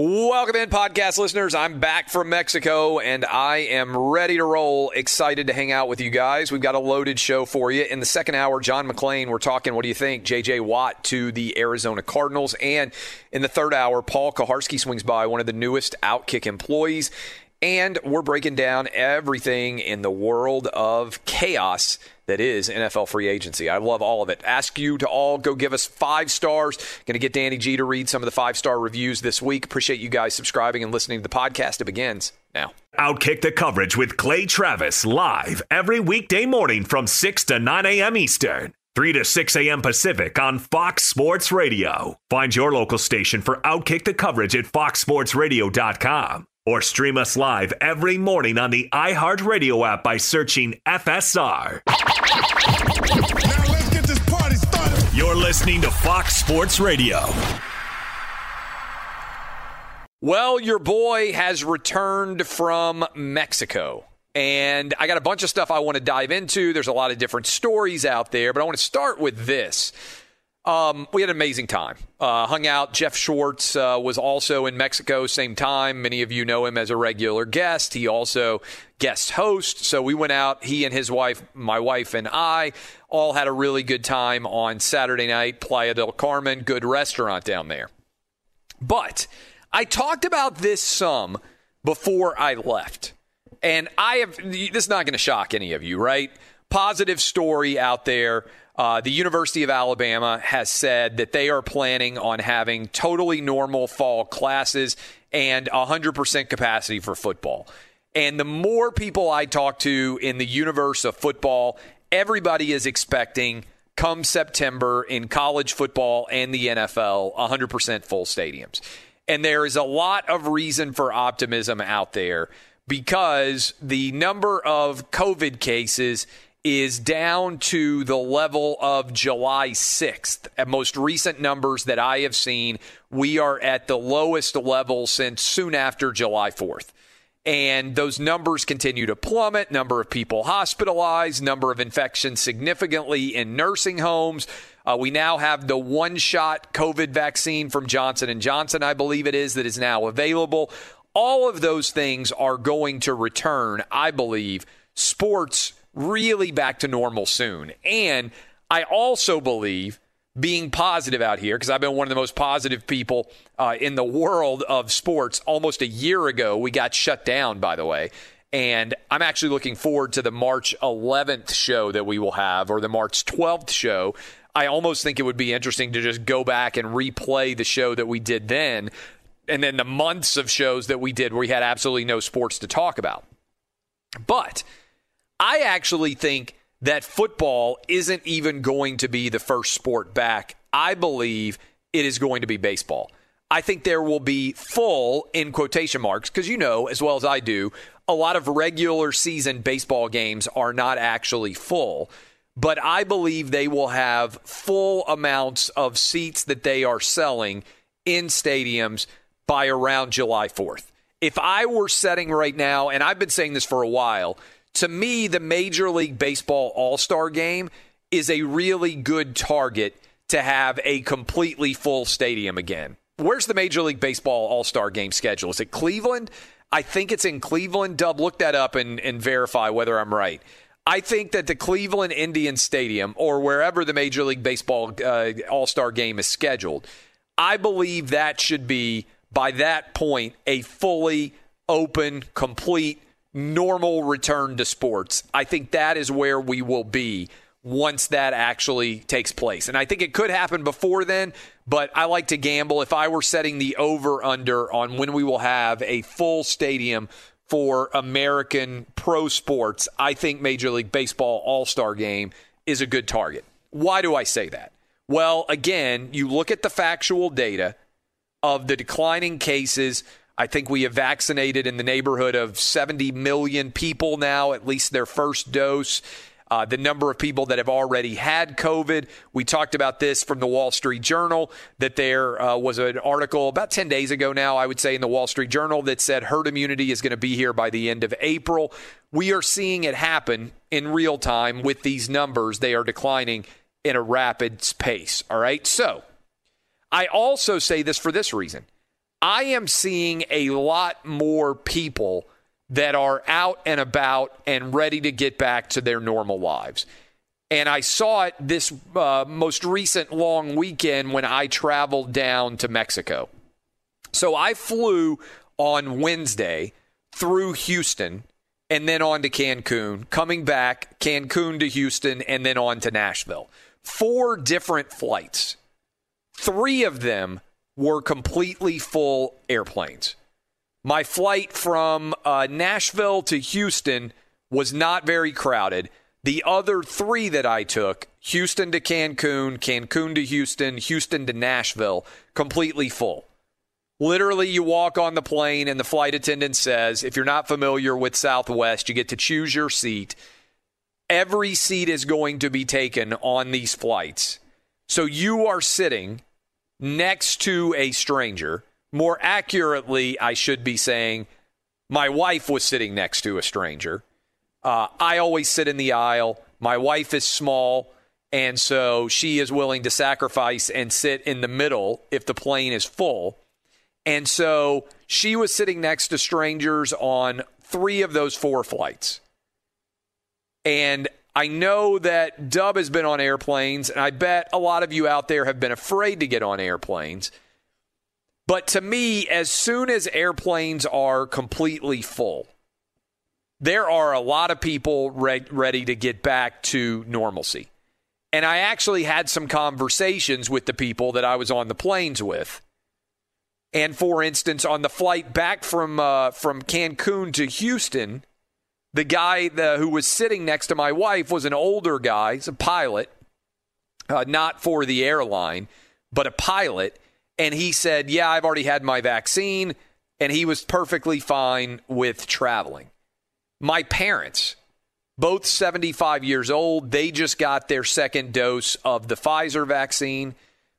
Welcome in, podcast listeners. I'm back from Mexico and I am ready to roll. Excited to hang out with you guys. We've got a loaded show for you. In the second hour, John McClain, we're talking, what do you think? JJ Watt to the Arizona Cardinals. And in the third hour, Paul Kuharsky swings by, one of the newest Outkick employees. And we're breaking down everything in the world of chaos that is NFL free agency. I love all of it. Ask you to all go give us five stars. Going to get Danny G to read some of the five star reviews this week. Appreciate you guys subscribing and listening to the podcast. It begins now. Outkick the coverage with Clay Travis live every weekday morning from 6 to 9 a.m. Eastern. 3 to 6 a.m. Pacific on Fox Sports Radio. Find your local station for Outkick the coverage at foxsportsradio.com or stream us live every morning on the iHeartRadio app by searching FSR. Now let's get this party started. You're listening to Fox Sports Radio. Well, your boy has returned from Mexico. And I got a bunch of stuff I want to dive into. There's a lot of different stories out there, but I want to start with this. Um, we had an amazing time. Uh, hung out. Jeff Schwartz uh, was also in Mexico, same time. Many of you know him as a regular guest. He also guest host. So we went out. He and his wife, my wife and I, all had a really good time on Saturday night. Playa del Carmen, good restaurant down there. But I talked about this some before I left. And I have, this is not going to shock any of you, right? Positive story out there. Uh, the University of Alabama has said that they are planning on having totally normal fall classes and 100% capacity for football. And the more people I talk to in the universe of football, everybody is expecting come September in college football and the NFL 100% full stadiums. And there is a lot of reason for optimism out there because the number of COVID cases is down to the level of July 6th. At most recent numbers that I have seen, we are at the lowest level since soon after July 4th. And those numbers continue to plummet. Number of people hospitalized, number of infections significantly in nursing homes. Uh, we now have the one-shot COVID vaccine from Johnson and Johnson, I believe it is, that is now available. All of those things are going to return, I believe, sports really back to normal soon. And I also believe being positive out here because I've been one of the most positive people uh, in the world of sports. Almost a year ago, we got shut down, by the way. And I'm actually looking forward to the March 11th show that we will have, or the March 12th show. I almost think it would be interesting to just go back and replay the show that we did then, and then the months of shows that we did where we had absolutely no sports to talk about. But I actually think that football isn't even going to be the first sport back. I believe it is going to be baseball. I think there will be full, in quotation marks, because you know as well as I do, a lot of regular season baseball games are not actually full. But I believe they will have full amounts of seats that they are selling in stadiums by around July 4th. If I were setting right now, and I've been saying this for a while, to me, the Major League Baseball All Star game is a really good target to have a completely full stadium again. Where's the Major League Baseball All Star game schedule? Is it Cleveland? I think it's in Cleveland. Dub, look that up and, and verify whether I'm right. I think that the Cleveland Indian Stadium or wherever the Major League Baseball uh, All Star game is scheduled, I believe that should be, by that point, a fully open, complete, normal return to sports. I think that is where we will be once that actually takes place. And I think it could happen before then, but I like to gamble. If I were setting the over under on when we will have a full stadium for American pro sports, I think Major League Baseball All Star game is a good target. Why do I say that? Well, again, you look at the factual data of the declining cases. I think we have vaccinated in the neighborhood of 70 million people now, at least their first dose uh, the number of people that have already had COVID. We talked about this from the Wall Street Journal that there uh, was an article about 10 days ago now, I would say, in the Wall Street Journal that said herd immunity is going to be here by the end of April. We are seeing it happen in real time with these numbers. They are declining in a rapid pace. All right. So I also say this for this reason I am seeing a lot more people that are out and about and ready to get back to their normal lives. And I saw it this uh, most recent long weekend when I traveled down to Mexico. So I flew on Wednesday through Houston and then on to Cancun, coming back Cancun to Houston and then on to Nashville. Four different flights. Three of them were completely full airplanes. My flight from uh, Nashville to Houston was not very crowded. The other three that I took, Houston to Cancun, Cancun to Houston, Houston to Nashville, completely full. Literally, you walk on the plane, and the flight attendant says, if you're not familiar with Southwest, you get to choose your seat. Every seat is going to be taken on these flights. So you are sitting next to a stranger more accurately, I should be saying my wife was sitting next to a stranger. Uh, I always sit in the aisle. My wife is small, and so she is willing to sacrifice and sit in the middle if the plane is full. And so she was sitting next to strangers on three of those four flights. And I know that Dub has been on airplanes, and I bet a lot of you out there have been afraid to get on airplanes. But to me, as soon as airplanes are completely full, there are a lot of people re- ready to get back to normalcy. And I actually had some conversations with the people that I was on the planes with. And for instance, on the flight back from uh, from Cancun to Houston, the guy the, who was sitting next to my wife was an older guy, he's a pilot, uh, not for the airline, but a pilot and he said, Yeah, I've already had my vaccine. And he was perfectly fine with traveling. My parents, both 75 years old, they just got their second dose of the Pfizer vaccine.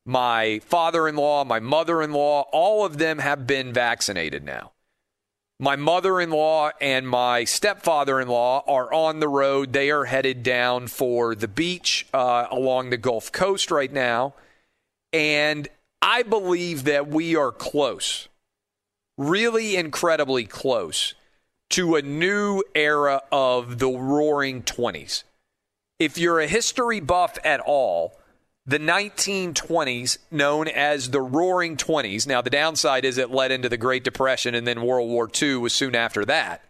My father in law, my mother in law, all of them have been vaccinated now. My mother in law and my stepfather in law are on the road. They are headed down for the beach uh, along the Gulf Coast right now. And I believe that we are close, really incredibly close to a new era of the roaring 20s. If you're a history buff at all, the 1920s, known as the Roaring 20s. Now, the downside is it led into the Great Depression and then World War II was soon after that.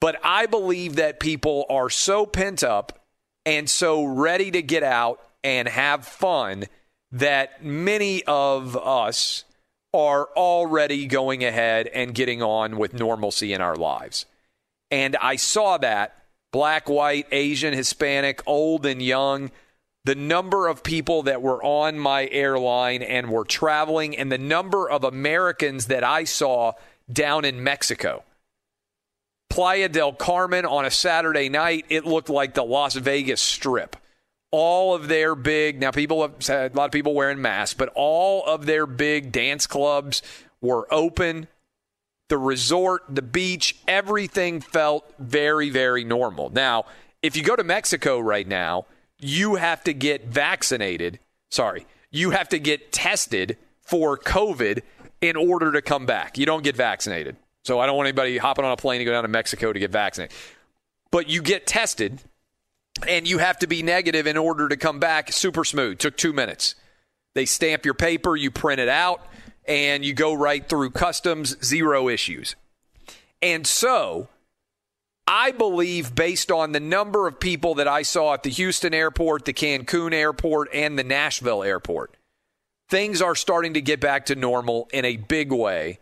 But I believe that people are so pent up and so ready to get out and have fun that many of us are already going ahead and getting on with normalcy in our lives. And I saw that black, white, Asian, Hispanic, old, and young. The number of people that were on my airline and were traveling, and the number of Americans that I saw down in Mexico. Playa del Carmen on a Saturday night, it looked like the Las Vegas Strip. All of their big, now people have said, a lot of people wearing masks, but all of their big dance clubs were open. The resort, the beach, everything felt very, very normal. Now, if you go to Mexico right now, you have to get vaccinated. Sorry, you have to get tested for COVID in order to come back. You don't get vaccinated. So I don't want anybody hopping on a plane to go down to Mexico to get vaccinated. But you get tested and you have to be negative in order to come back. Super smooth. Took two minutes. They stamp your paper, you print it out, and you go right through customs, zero issues. And so I believe, based on the number of people that I saw at the Houston airport, the Cancun airport, and the Nashville airport, things are starting to get back to normal in a big way.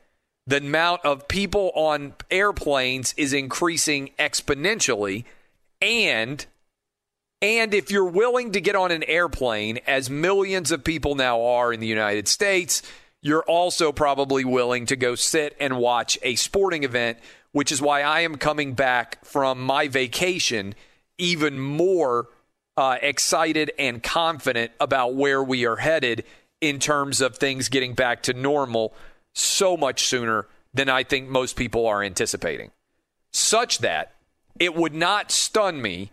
The amount of people on airplanes is increasing exponentially. And and if you're willing to get on an airplane, as millions of people now are in the United States, you're also probably willing to go sit and watch a sporting event, which is why I am coming back from my vacation even more uh, excited and confident about where we are headed in terms of things getting back to normal so much sooner than I think most people are anticipating. Such that it would not stun me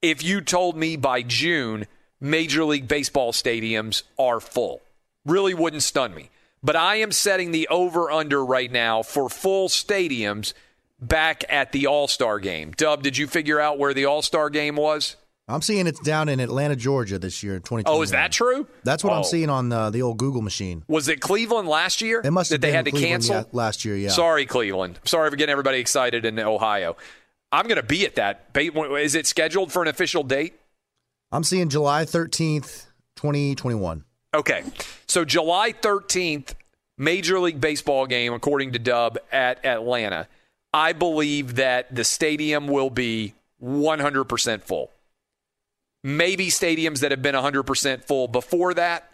if you told me by June Major League Baseball stadiums are full. Really wouldn't stun me. But I am setting the over under right now for full stadiums back at the All Star game. Dub, did you figure out where the All Star game was? I'm seeing it's down in Atlanta, Georgia this year in 2020. Oh, is that true? That's what Oh. I'm seeing on the, the old Google machine. Was it Cleveland last year? It must have that they had to Cleveland, cancel yeah, last year. Yeah. Sorry, Cleveland. Sorry for getting everybody excited in Ohio. I'm going to be at that. Is it scheduled for an official date? I'm seeing July 13th, 2021. Okay. So July 13th, Major League Baseball game, according to Dub, at Atlanta. I believe that the stadium will be 100% full. Maybe stadiums that have been 100% full before that.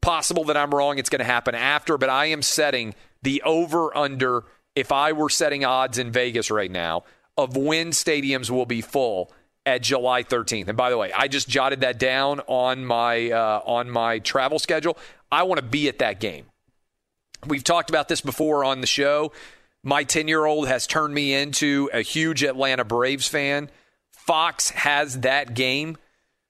Possible that I'm wrong. It's going to happen after, but I am setting the over under, if I were setting odds in Vegas right now, of when stadiums will be full at July 13th. And by the way, I just jotted that down on my uh, on my travel schedule. I want to be at that game. We've talked about this before on the show. My 10 year old has turned me into a huge Atlanta Braves fan. Fox has that game.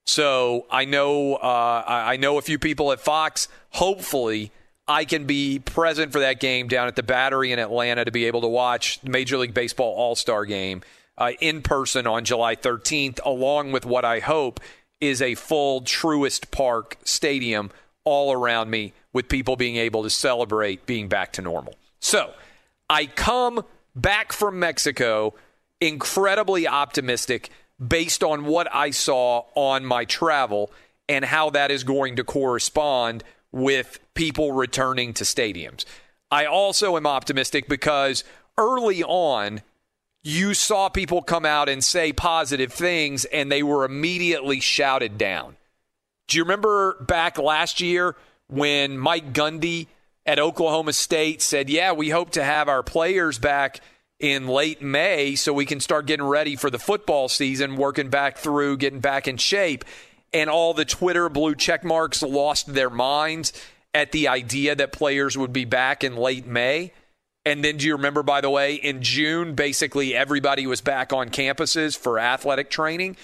So I know uh, I know a few people at Fox. Hopefully, I can be present for that game down at the Battery in Atlanta to be able to watch Major League Baseball All Star game uh, in person on July 13th, along with what I hope is a full Truist Park stadium all around me with people being able to celebrate being back to normal. So I come back from Mexico incredibly optimistic based on what I saw on my travel and how that is going to correspond with people returning to stadiums. I also am optimistic because early on, you saw people come out and say positive things and they were immediately shouted down. Do you remember back last year when Mike Gundy at Oklahoma State said, Yeah, we hope to have our players back in late May so we can start getting ready for the football season, working back through, getting back in shape. And all the Twitter blue check marks lost their minds at the idea that players would be back in late May. And then do you remember, by the way, in June, basically everybody was back on campuses for athletic training.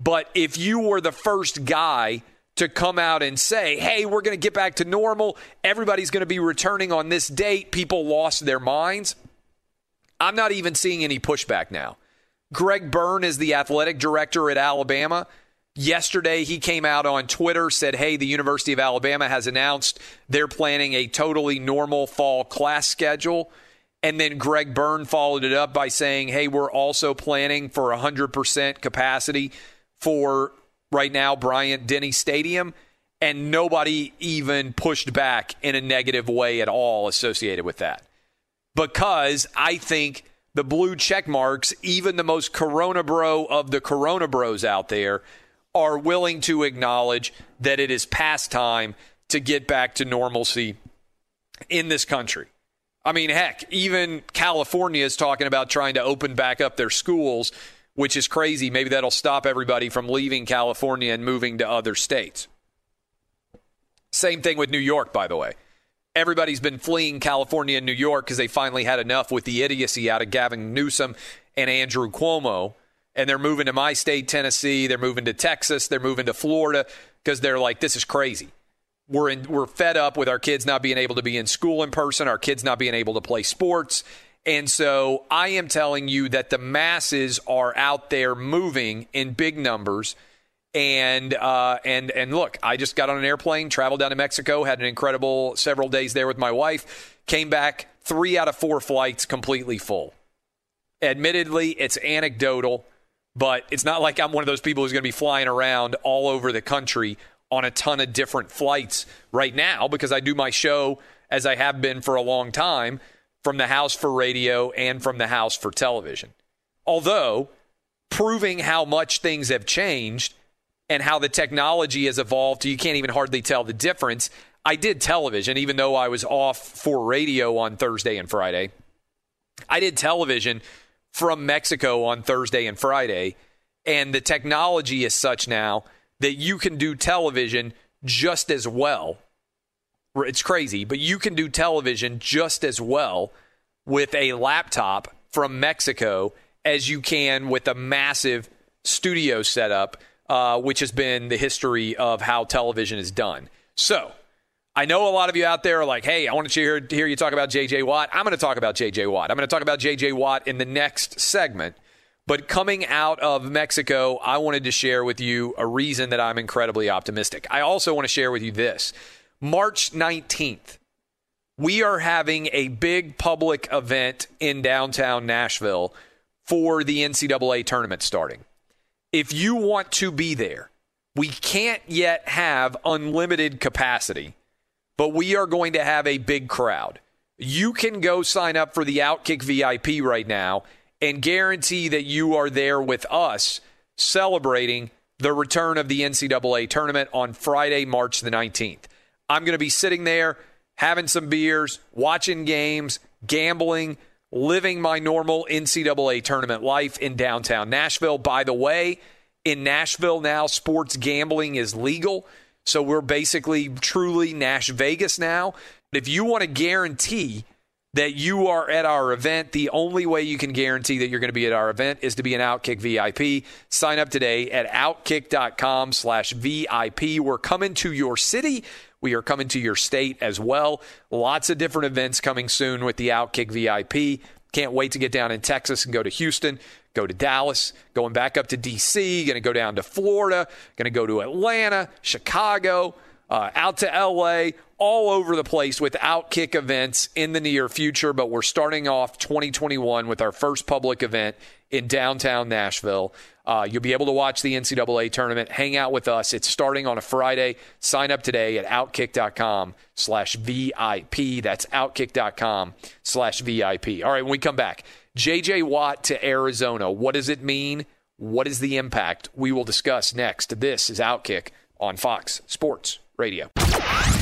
But if you were the first guy to come out and say, hey, we're going to get back to normal, everybody's going to be returning on this date, people lost their minds. I'm not even seeing any pushback now. Greg Byrne is the athletic director at Alabama. Yesterday, he came out on Twitter, said, Hey, the University of Alabama has announced they're planning a totally normal fall class schedule. And then Greg Byrne followed it up by saying, Hey, we're also planning for 100% capacity for right now Bryant Denny Stadium. And nobody even pushed back in a negative way at all associated with that. Because I think the blue check marks, even the most Corona bro of the Corona bros out there, are willing to acknowledge that it is past time to get back to normalcy in this country. I mean, heck, even California is talking about trying to open back up their schools, which is crazy. Maybe that'll stop everybody from leaving California and moving to other states. Same thing with New York, by the way. Everybody's been fleeing California and New York because they finally had enough with the idiocy out of Gavin Newsom and Andrew Cuomo. And they're moving to my state, Tennessee. They're moving to Texas. They're moving to Florida because they're like, this is crazy. We're in, we're fed up with our kids not being able to be in school in person, our kids not being able to play sports. And so I am telling you that the masses are out there moving in big numbers. And uh, and and look, I just got on an airplane, traveled down to Mexico, had an incredible several days there with my wife. Came back three out of four flights completely full. Admittedly, it's anecdotal, but it's not like I'm one of those people who's going to be flying around all over the country on a ton of different flights right now because I do my show as I have been for a long time from the house for radio and from the house for television. Although proving how much things have changed and how the technology has evolved, you can't even hardly tell the difference. I did television, even though I was off for radio on Thursday and Friday. I did television from Mexico on Thursday and Friday, and the technology is such now that you can do television just as well. It's crazy, but you can do television just as well with a laptop from Mexico as you can with a massive studio setup, uh, which has been the history of how television is done. So, I know a lot of you out there are like, hey, I want to hear, hear you talk about JJ Watt. I'm going to talk about JJ Watt. I'm going to talk about JJ Watt in the next segment. But coming out of Mexico, I wanted to share with you a reason that I'm incredibly optimistic. I also want to share with you this March 19th, we are having a big public event in downtown Nashville for the NCAA tournament starting. If you want to be there, we can't yet have unlimited capacity, but we are going to have a big crowd. You can go sign up for the Outkick VIP right now and guarantee that you are there with us celebrating the return of the NCAA tournament on Friday, March the 19th. I'm going to be sitting there having some beers, watching games, gambling, living my normal NCAA tournament life in downtown Nashville. By the way, in Nashville now, sports gambling is legal. So we're basically truly Nash Vegas now. If you want to guarantee that you are at our event. The only way you can guarantee that you're going to be at our event is to be an Outkick VIP. Sign up today at outkick.com slash VIP. We're coming to your city. We are coming to your state as well. Lots of different events coming soon with the Outkick VIP. Can't wait to get down in Texas and go to Houston, go to Dallas, going back up to D.C., going to go down to Florida, going to go to Atlanta, Chicago, uh, out to L.A., all over the place with Outkick events in the near future. But we're starting off 2021 with our first public event in downtown Nashville. Uh, you'll be able to watch the NCAA tournament, hang out with us. It's starting on a Friday. Sign up today at outkick.com slash VIP. That's outkick.com slash VIP. All right, when we come back, JJ Watt to Arizona. What does it mean? What is the impact? We will discuss next. This is Outkick on Fox Sports Radio.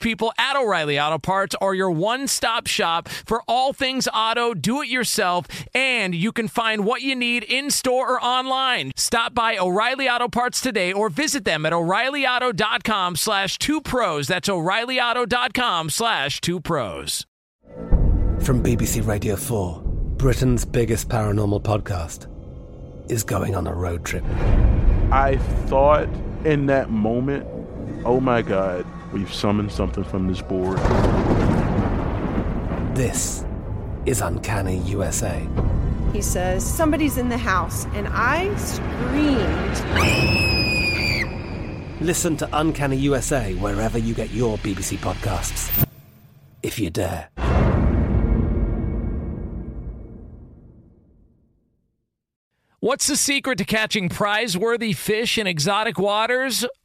people at O'Reilly Auto Parts are your one stop shop for all things auto, do it yourself, and you can find what you need in store or online. Stop by O'Reilly Auto Parts today or visit them at o'ReillyAuto.com slash two pros. That's o'ReillyAuto.com slash two pros. From BBC Radio 4, Britain's biggest paranormal podcast is going on a road trip. I thought in that moment, oh my God, we've summoned something from this board. This is Uncanny USA. He says, Somebody's in the house, and I screamed. Listen to Uncanny USA wherever you get your BBC podcasts, if you dare. What's the secret to catching prize worthy fish in exotic waters?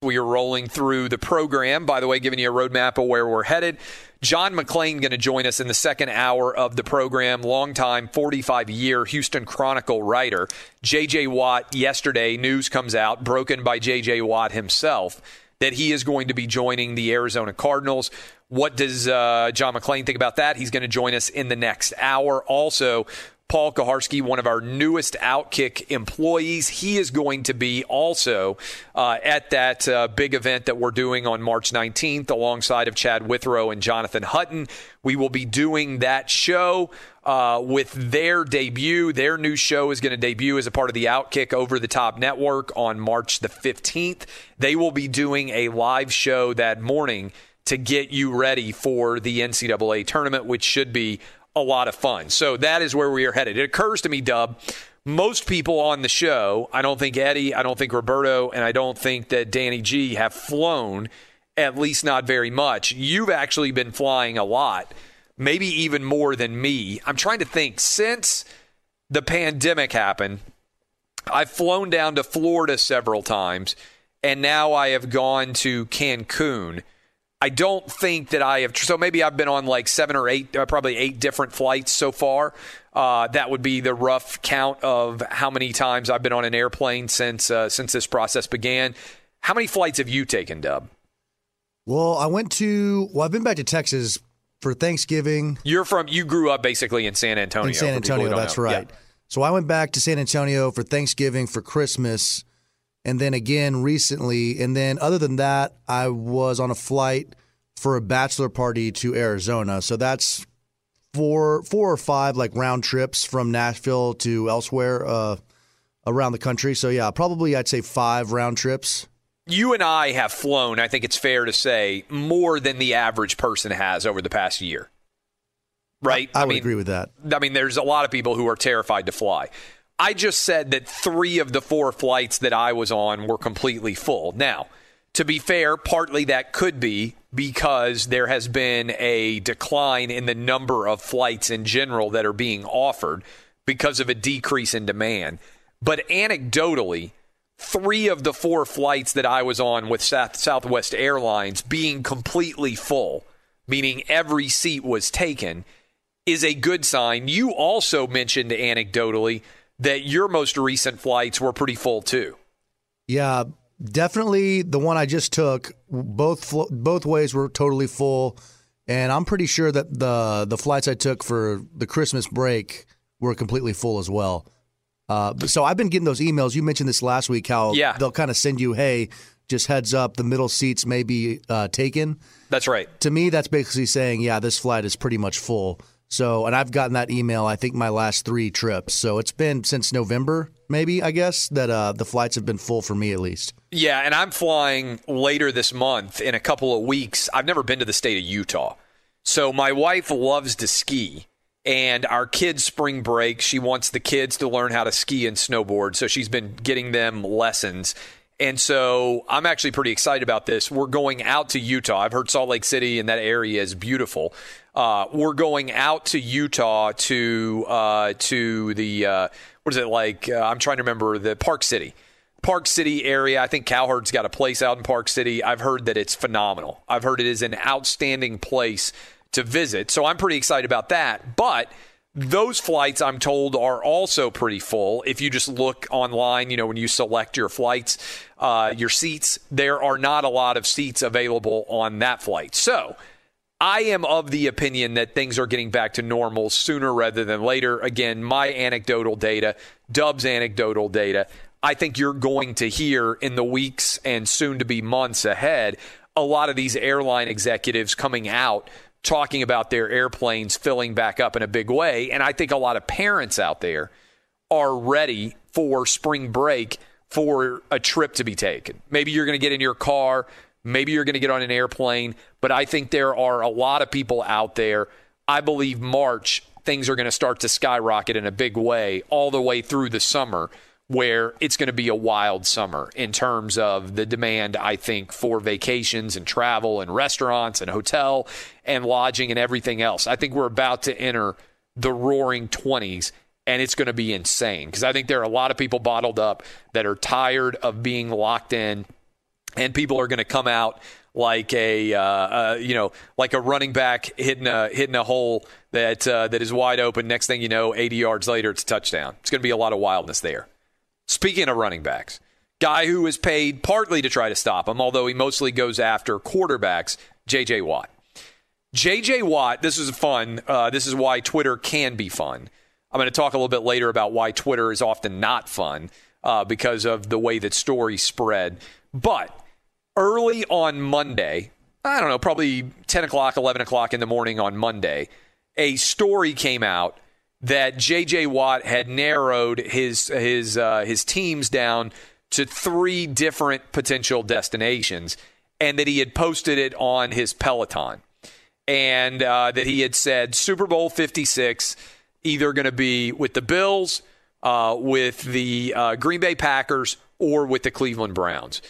We are rolling through the program, by the way, giving you a roadmap of where we're headed. John McClain going to join us in the second hour of the program. Longtime 45 year Houston Chronicle writer. JJ Watt, yesterday, news comes out, broken by JJ Watt himself, that he is going to be joining the Arizona Cardinals. What does uh, John McClain think about that? He's going to join us in the next hour. Also, Paul Kuharsky, one of our newest Outkick employees. He is going to be also uh, at that uh, big event that we're doing on March 19th alongside of Chad Withrow and Jonathan Hutton. We will be doing that show uh, with their debut. Their new show is going to debut as a part of the Outkick Over the Top Network on March the 15th. They will be doing a live show that morning to get you ready for the NCAA tournament, which should be a lot of fun. So that is where we are headed. It occurs to me, Dub, most people on the show, I don't think Eddie, I don't think Roberto, and I don't think that Danny G have flown, at least not very much. You've actually been flying a lot, maybe even more than me. I'm trying to think since the pandemic happened, I've flown down to Florida several times, and now I have gone to Cancun. I don't think that I have. So maybe I've been on like seven or eight, uh, probably eight different flights so far. Uh, that would be the rough count of how many times I've been on an airplane since uh, since this process began. How many flights have you taken, Dub? Well, I went to. Well, I've been back to Texas for Thanksgiving. You're from you grew up basically in San Antonio. In San for people who Antonio, that's know. right. Yeah. So I went back to San Antonio for Thanksgiving, for Christmas, and then again recently. And then other than that, I was on a flight for a bachelor party to Arizona. So that's four, four or five like round trips from Nashville to elsewhere uh, around the country. So yeah, probably I'd say five round trips. You and I have flown, I think it's fair to say, more than the average person has over the past year. Right? I, would agree with that. I mean, there's a lot of people who are terrified to fly. I just said that three of the four flights that I was on were completely full. Now, to be fair, partly that could be because there has been a decline in the number of flights in general that are being offered because of a decrease in demand. But anecdotally, three of the four flights that I was on with Southwest Airlines being completely full, meaning every seat was taken, is a good sign. You also mentioned anecdotally that your most recent flights were pretty full too. Yeah, definitely the one I just took. Both both ways were totally full, and I'm pretty sure that the the flights I took for the Christmas break were completely full as well. Uh, so I've been getting those emails. You mentioned this last week. How Yeah. they'll kind of send you, hey, just heads up, the middle seats may be uh, taken. That's right. To me, that's basically saying, yeah, this flight is pretty much full. So, and I've gotten that email. I think my last three trips. So it's been since November, maybe I guess that uh, the flights have been full for me at least. Yeah, and I'm flying later this month in a couple of weeks. I've never been to the state of Utah. So my wife loves to ski. And our kids' spring break, she wants the kids to learn how to ski and snowboard. So she's been getting them lessons. And so I'm actually pretty excited about this. We're going out to Utah. I've heard Salt Lake City and that area is beautiful. Uh, we're going out to Utah to uh, to the uh, what is it like? Uh, I'm trying to remember the Park City. Park City area. I think Cowherd's got a place out in Park City. I've heard that it's phenomenal. I've heard it is an outstanding place to visit. So I'm pretty excited about that. But those flights, I'm told, are also pretty full. If you just look online, you know, when you select your flights, uh, your seats, there are not a lot of seats available on that flight. So I am of the opinion that things are getting back to normal sooner rather than later. Again, my anecdotal data, Dub's anecdotal data. I think you're going to hear in the weeks and soon to be months ahead a lot of these airline executives coming out talking about their airplanes filling back up in a big way. And I think a lot of parents out there are ready for spring break for a trip to be taken. Maybe you're going to get in your car, maybe you're going to get on an airplane, but I think there are a lot of people out there. I believe March things are going to start to skyrocket in a big way all the way through the summer where it's going to be a wild summer in terms of the demand, I think, for vacations and travel and restaurants and hotel and lodging and everything else. I think we're about to enter the roaring 20s and it's going to be insane because I think there are a lot of people bottled up that are tired of being locked in and people are going to come out like a uh, uh, you know like a running back hitting a hitting a hole that uh, that is wide open. Next thing you know, 80 yards later, it's a touchdown. It's going to be a lot of wildness there. Speaking of running backs, guy who is paid partly to try to stop him, although he mostly goes after quarterbacks, J.J. Watt. J.J. Watt, this is fun. Uh, this is why Twitter can be fun. I'm going to talk a little bit later about why Twitter is often not fun uh, because of the way that stories spread. But early on Monday, I don't know, probably 10 o'clock, 11 o'clock in the morning on Monday, a story came out that J.J. Watt had narrowed his his uh, his teams down to three different potential destinations, and that he had posted it on his Peloton, and uh, that he had said Super Bowl Fifty Six either going to be with the Bills, uh, with the uh, Green Bay Packers, or with the Cleveland Browns.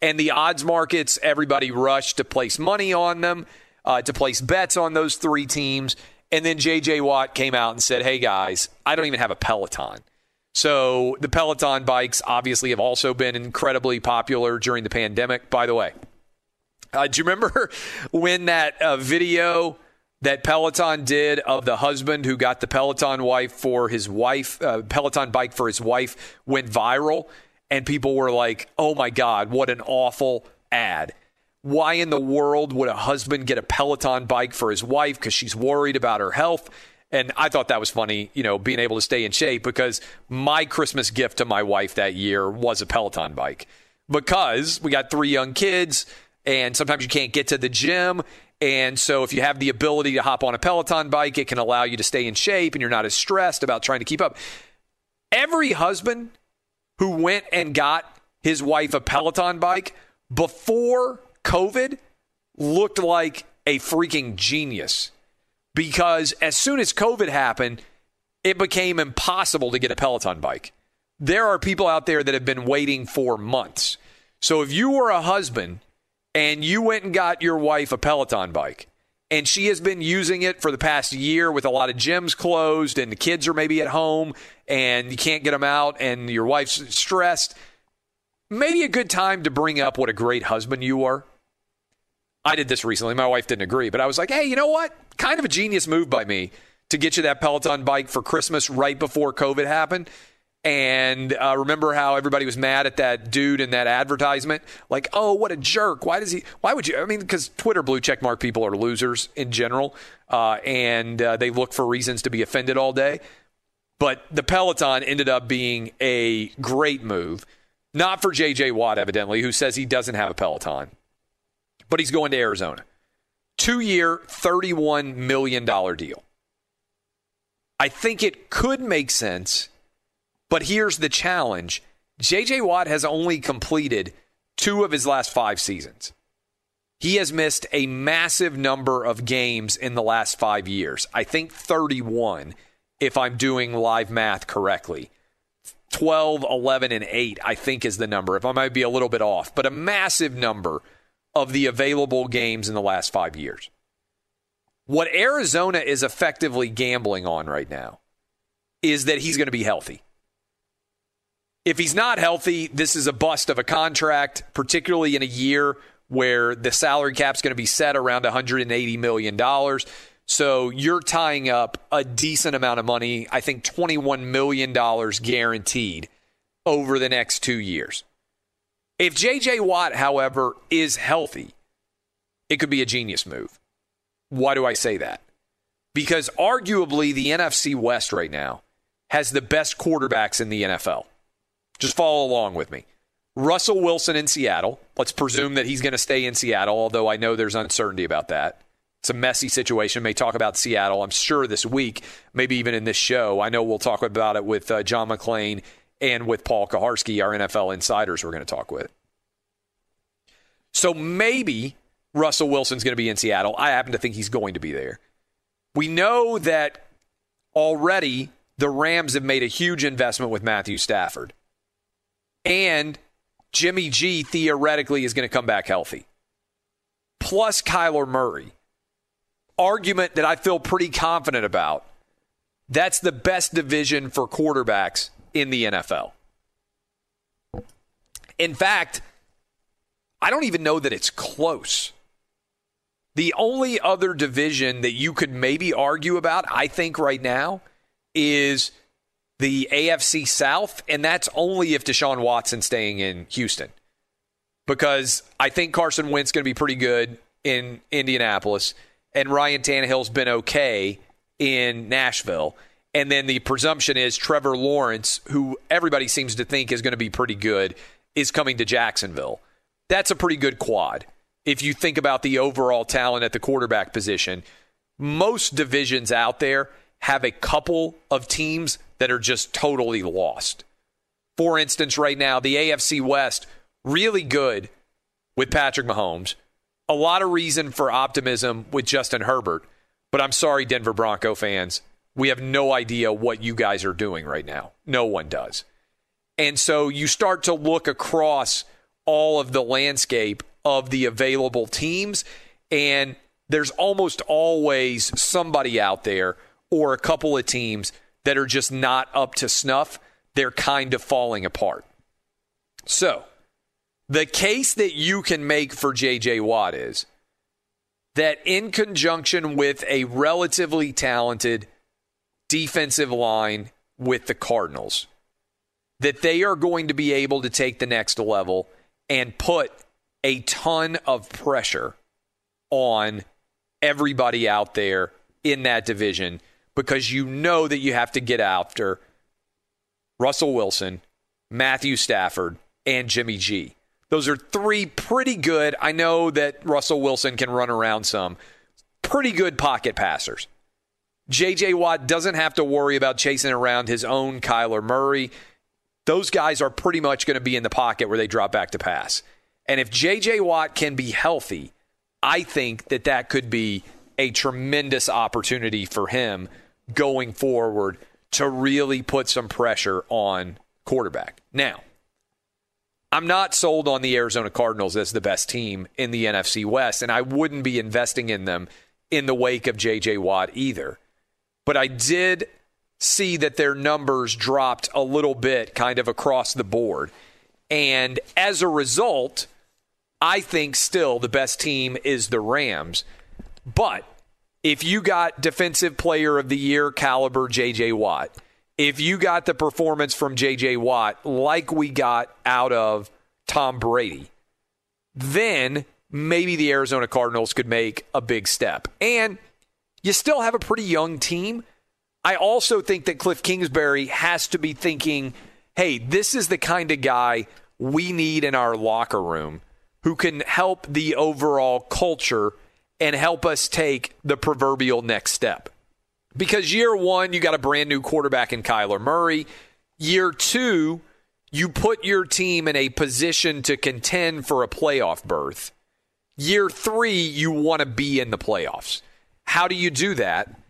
And the odds markets, everybody rushed to place money on them, uh, to place bets on those three teams. And then J.J. Watt came out and said, hey, guys, I don't even have a Peloton. So the Peloton bikes obviously have also been incredibly popular during the pandemic. By the way, uh, do you remember when that uh, video that Peloton did of the husband who got the Peloton wife for his wife, uh, Peloton bike for his wife went viral? And people were like, oh my God, what an awful ad. Why in the world would a husband get a Peloton bike for his wife because she's worried about her health? And I thought that was funny, you know, being able to stay in shape because my Christmas gift to my wife that year was a Peloton bike because we got three young kids and sometimes you can't get to the gym. And so if you have the ability to hop on a Peloton bike, it can allow you to stay in shape and you're not as stressed about trying to keep up. Every husband who went and got his wife a Peloton bike before COVID looked like a freaking genius because as soon as COVID happened, it became impossible to get a Peloton bike. There are people out there that have been waiting for months. So if you were a husband and you went and got your wife a Peloton bike, and she has been using it for the past year with a lot of gyms closed and the kids are maybe at home and you can't get them out and your wife's stressed, maybe a good time to bring up what a great husband you are. I did this recently. My wife didn't agree, but I was like, hey, you know what? Kind of a genius move by me to get you that Peloton bike for Christmas right before COVID happened. And uh, remember how everybody was mad at that dude in that advertisement? Like, oh, what a jerk! Why does he? Why would you? I mean, because Twitter blue check mark people are losers in general, uh, and uh, they look for reasons to be offended all day. But the Peloton ended up being a great move, not for J.J. Watt, evidently, who says he doesn't have a Peloton, but he's going to Arizona. Two year, $31 million deal. I think it could make sense but here's the challenge JJ Watt has only completed two of his last five seasons. He has missed a massive number of games in the last five years. I think 31, if I'm doing live math correctly. 12, 11, and 8, I think is the number, if I might be a little bit off, but a massive number of the available games in the last five years. What Arizona is effectively gambling on right now is that he's going to be healthy. If he's not healthy, this is a bust of a contract, particularly in a year where the salary cap is going to be set around $180 million. So you're tying up a decent amount of money, I think $21 million guaranteed over the next two years. If JJ Watt, however, is healthy, it could be a genius move. Why do I say that? Because arguably the NFC West right now has the best quarterbacks in the NFL. Just follow along with me. Russell Wilson in Seattle. Let's presume that he's going to stay in Seattle, although I know there's uncertainty about that. It's a messy situation. May talk about Seattle, I'm sure, this week, maybe even in this show. I know we'll talk about it with uh, John McClain and with Paul Kuharsky, our NFL insiders we're going to talk with. So maybe Russell Wilson's going to be in Seattle. I happen to think he's going to be there. We know that already the Rams have made a huge investment with Matthew Stafford and Jimmy G theoretically is going to come back healthy. Plus Kyler Murray. Argument that I feel pretty confident about. That's the best division for quarterbacks in the NFL. In fact, I don't even know that it's close. The only other division that you could maybe argue about, I think, right now, is the AFC South, and that's only if Deshaun Watson staying in Houston. Because I think Carson Wentz going to be pretty good in Indianapolis, and Ryan Tannehill's been okay in Nashville. And then the presumption is Trevor Lawrence, who everybody seems to think is going to be pretty good, is coming to Jacksonville. That's a pretty good quad. If you think about the overall talent at the quarterback position, most divisions out there have a couple of teams that are just totally lost. For instance, right now, the AFC West, really good with Patrick Mahomes. A lot of reason for optimism with Justin Herbert. But I'm sorry, Denver Bronco fans. We have no idea what you guys are doing right now. No one does. And so you start to look across all of the landscape of the available teams, and there's almost always somebody out there or a couple of teams that are just not up to snuff, they're kind of falling apart. So, the case that you can make for JJ Watt is that in conjunction with a relatively talented defensive line with the Cardinals, that they are going to be able to take the next level and put a ton of pressure on everybody out there in that division because you know that you have to get after Russell Wilson, Matthew Stafford, and Jimmy G. Those are three pretty good. I know that Russell Wilson can run around some. Pretty good pocket passers. JJ Watt doesn't have to worry about chasing around his own Kyler Murray. Those guys are pretty much going to be in the pocket where they drop back to pass. And if JJ Watt can be healthy, I think that that could be a tremendous opportunity for him going forward to really put some pressure on quarterback. Now, I'm not sold on the Arizona Cardinals as the best team in the NFC West, and I wouldn't be investing in them in the wake of JJ Watt either. But I did see that their numbers dropped a little bit kind of across the board. And as a result, I think still the best team is the Rams. But if you got defensive player of the year caliber JJ Watt, if you got the performance from JJ Watt like we got out of Tom Brady, then maybe the Arizona Cardinals could make a big step. And you still have a pretty young team. I also think that Cliff Kingsbury has to be thinking, hey, this is the kind of guy we need in our locker room who can help the overall culture and help us take the proverbial next step. Because year one, you got a brand new quarterback in Kyler Murray. Year two, you put your team in a position to contend for a playoff berth. Year three, you want to be in the playoffs. How do you do that?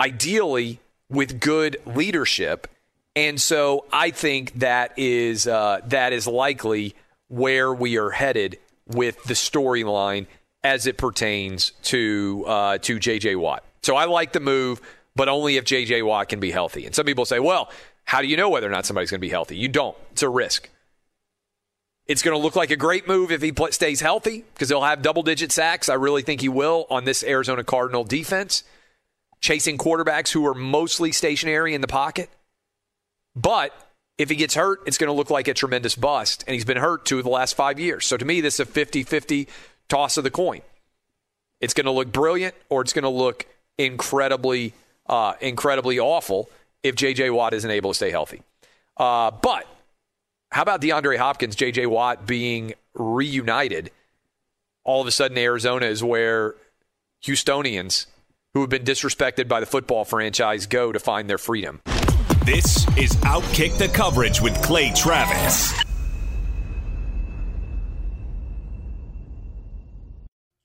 Ideally, with good leadership. And so I think that is uh, that is likely where we are headed with the storyline as it pertains to uh, to JJ Watt. So I like the move, but only if JJ Watt can be healthy. And some people say, well, how do you know whether or not somebody's going to be healthy? You don't. It's a risk. It's going to look like a great move if he stays healthy because he'll have double digit sacks. I really think he will on this Arizona Cardinal defense, chasing quarterbacks who are mostly stationary in the pocket. But if he gets hurt, it's going to look like a tremendous bust. And he's been hurt two of the last five years. So to me, this is a 50 50 toss of the coin. It's going to look brilliant or it's going to look incredibly, uh, incredibly awful if J.J. Watt isn't able to stay healthy. Uh, but how about DeAndre Hopkins, J.J. Watt being reunited? All of a sudden, Arizona is where Houstonians who have been disrespected by the football franchise go to find their freedom. This is Outkick the Coverage with Clay Travis.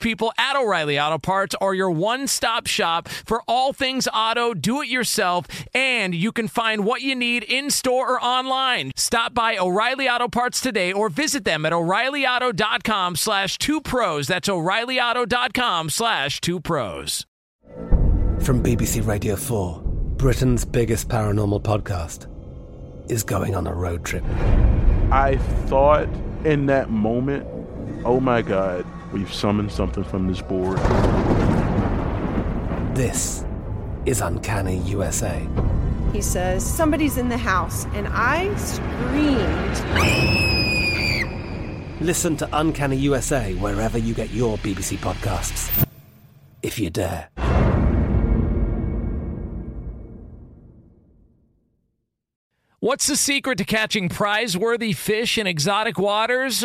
people at O'Reilly Auto Parts are your one stop shop for all things auto, do it yourself, and you can find what you need in store or online. Stop by O'Reilly Auto Parts today or visit them at o'ReillyAuto.com slash two pros. That's o'ReillyAuto.com slash two pros. From BBC Radio 4, Britain's biggest paranormal podcast is going on a road trip. I thought in that moment, oh my God, we've summoned something from this board. This is Uncanny USA. He says, Somebody's in the house, and I screamed. Listen to Uncanny USA wherever you get your BBC podcasts, if you dare. What's the secret to catching prize worthy fish in exotic waters?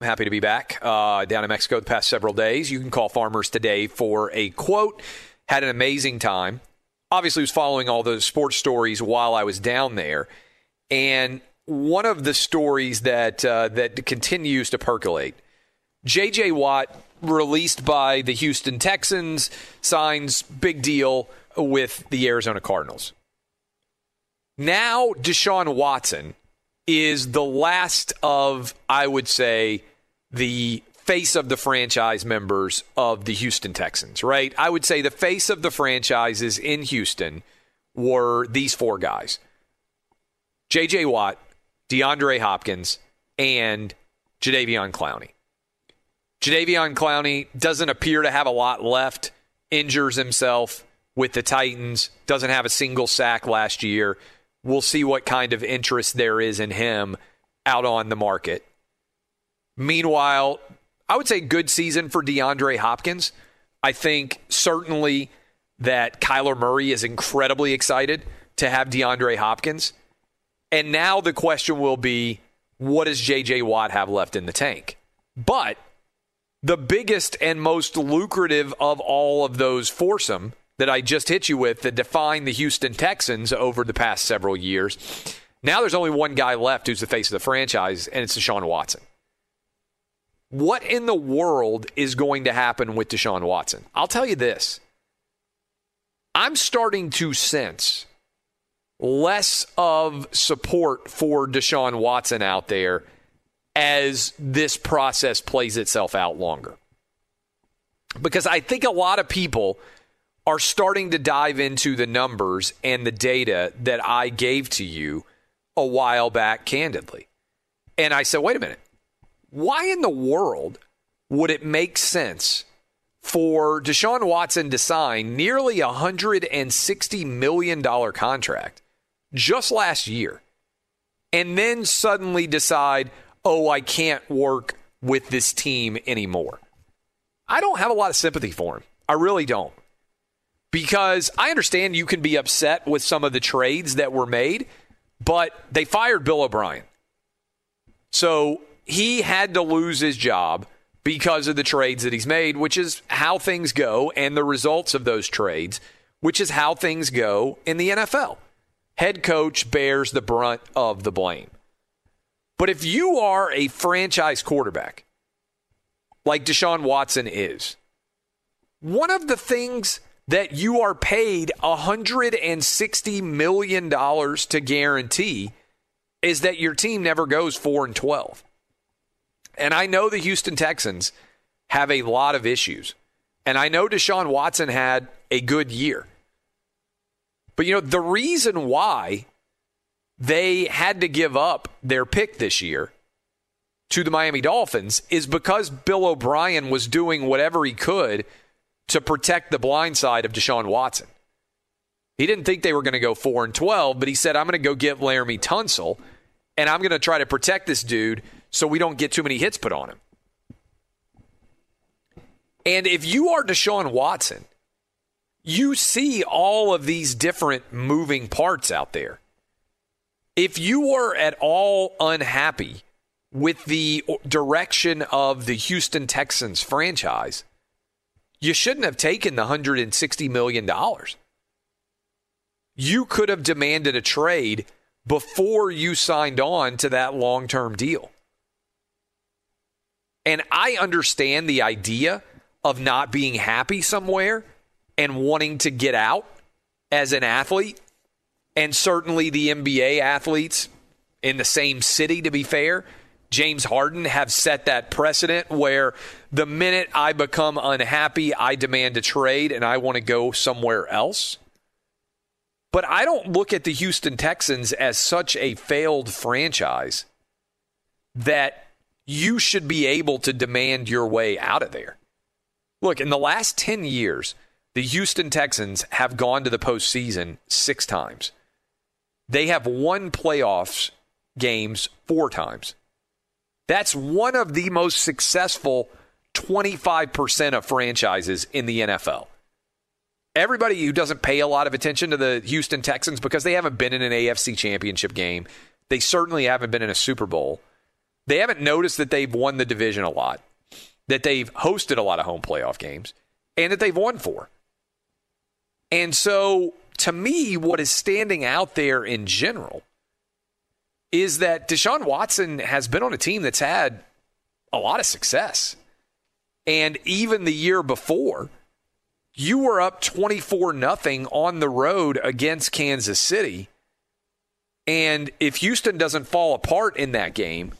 Happy to be back uh, down in Mexico the past several days. You can call Farmers today for a quote. Had an amazing time. Obviously, was following all the sports stories while I was down there, and one of the stories that uh, that continues to percolate. J.J. Watt released by the Houston Texans signs big deal with the Arizona Cardinals. Now Deshaun Watson is the last of, I would say, the face of the franchise members of the Houston Texans, right? I would say the face of the franchises in Houston were these four guys J.J. Watt, DeAndre Hopkins, and Jadeveon Clowney. Jadeveon Clowney doesn't appear to have a lot left, injures himself with the Titans, doesn't have a single sack last year. We'll see what kind of interest there is in him out on the market. Meanwhile, I would say good season for DeAndre Hopkins. I think certainly that Kyler Murray is incredibly excited to have DeAndre Hopkins. And now the question will be what does JJ Watt have left in the tank? But the biggest and most lucrative of all of those foursome that I just hit you with that define the Houston Texans over the past several years. Now there's only one guy left who's the face of the franchise, and it's Deshaun Watson. What in the world is going to happen with Deshaun Watson? I'll tell you this. I'm starting to sense less of support for Deshaun Watson out there as this process plays itself out longer. Because I think a lot of people are starting to dive into the numbers and the data that I gave to you a while back, candidly. And I said, wait a minute. Why in the world would it make sense for Deshaun Watson to sign nearly a $160 million contract just last year and then suddenly decide, oh, I can't work with this team anymore? I don't have a lot of sympathy for him. I really don't because I understand you can be upset with some of the trades that were made, but they fired Bill O'Brien. So he had to lose his job because of the trades that he's made, which is how things go, and the results of those trades, which is how things go in the NFL. Head coach bears the brunt of the blame. But if you are a franchise quarterback, like Deshaun Watson is, one of the things that you are paid $160 million to guarantee is that your team never goes 4 and 12. And I know the Houston Texans have a lot of issues And I know Deshaun Watson had a good year. But, you know, the reason why they had to give up their pick this year to the Miami Dolphins is because Bill O'Brien was doing whatever he could to protect the blind side of Deshaun Watson. He didn't think they were going to go 4 and 12, but he said, I'm going to go get Laremy Tunsil and I'm going to try to protect this dude so we don't get too many hits put on him. And if you are Deshaun Watson, you see all of these different moving parts out there. If you were at all unhappy with the direction of the Houston Texans franchise, you shouldn't have taken the $160 million. You could have demanded a trade before you signed on to that long term deal. And I understand the idea of not being happy somewhere and wanting to get out as an athlete. And certainly the NBA athletes in the same city, to be fair, James Harden have set that precedent where the minute I become unhappy, I demand a trade and I want to go somewhere else. But I don't look at the Houston Texans as such a failed franchise that you should be able to demand your way out of there. Look, in the last 10 years, the Houston Texans have gone to the postseason six times. They have won playoffs games four times. That's one of the most successful 25% of franchises in the NFL everybody who doesn't pay a lot of attention to the Houston Texans because they haven't been in an AFC championship game, they certainly haven't been in a Super Bowl. They haven't noticed that they've won the division a lot, that they've hosted a lot of home playoff games, and that they've won four. And so, to me, what is standing out there in general is that Deshaun Watson has been on a team that's had a lot of success. And even the year before, you were up 24 nothing on the road against Kansas City. And if Houston doesn't fall apart in that game,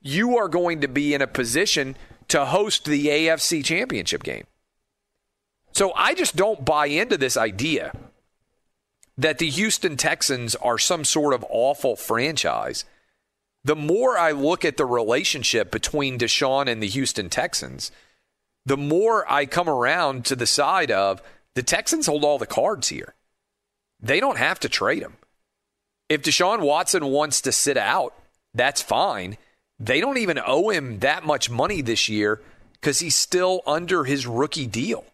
you are going to be in a position to host the AFC Championship game. So I just don't buy into this idea that the Houston Texans are some sort of awful franchise. The more I look at the relationship between Deshaun and the Houston Texans, the more I come around to the side of the Texans hold all the cards here. They don't have to trade him. If Deshaun Watson wants to sit out, that's fine. They don't even owe him that much money this year because he's still under his rookie deal.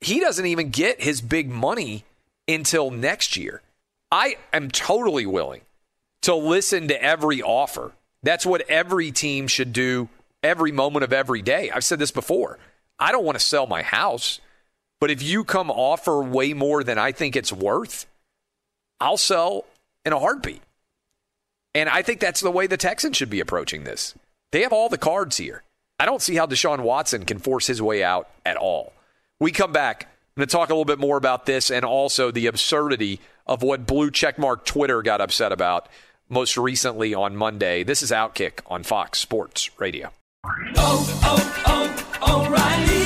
He doesn't even get his big money until next year. I am totally willing to listen to every offer. That's what every team should do every moment of every day. I've said this before. I don't want to sell my house, but if you come offer way more than I think it's worth, I'll sell in a heartbeat. And I think that's the way the Texans should be approaching this. They have all the cards here. I don't see how Deshaun Watson can force his way out at all. We come back. Going to talk a little bit more about this and also the absurdity of what Blue Checkmark Twitter got upset about most recently on Monday. This is Outkick on Fox Sports Radio. Oh, oh, oh, O'Reilly.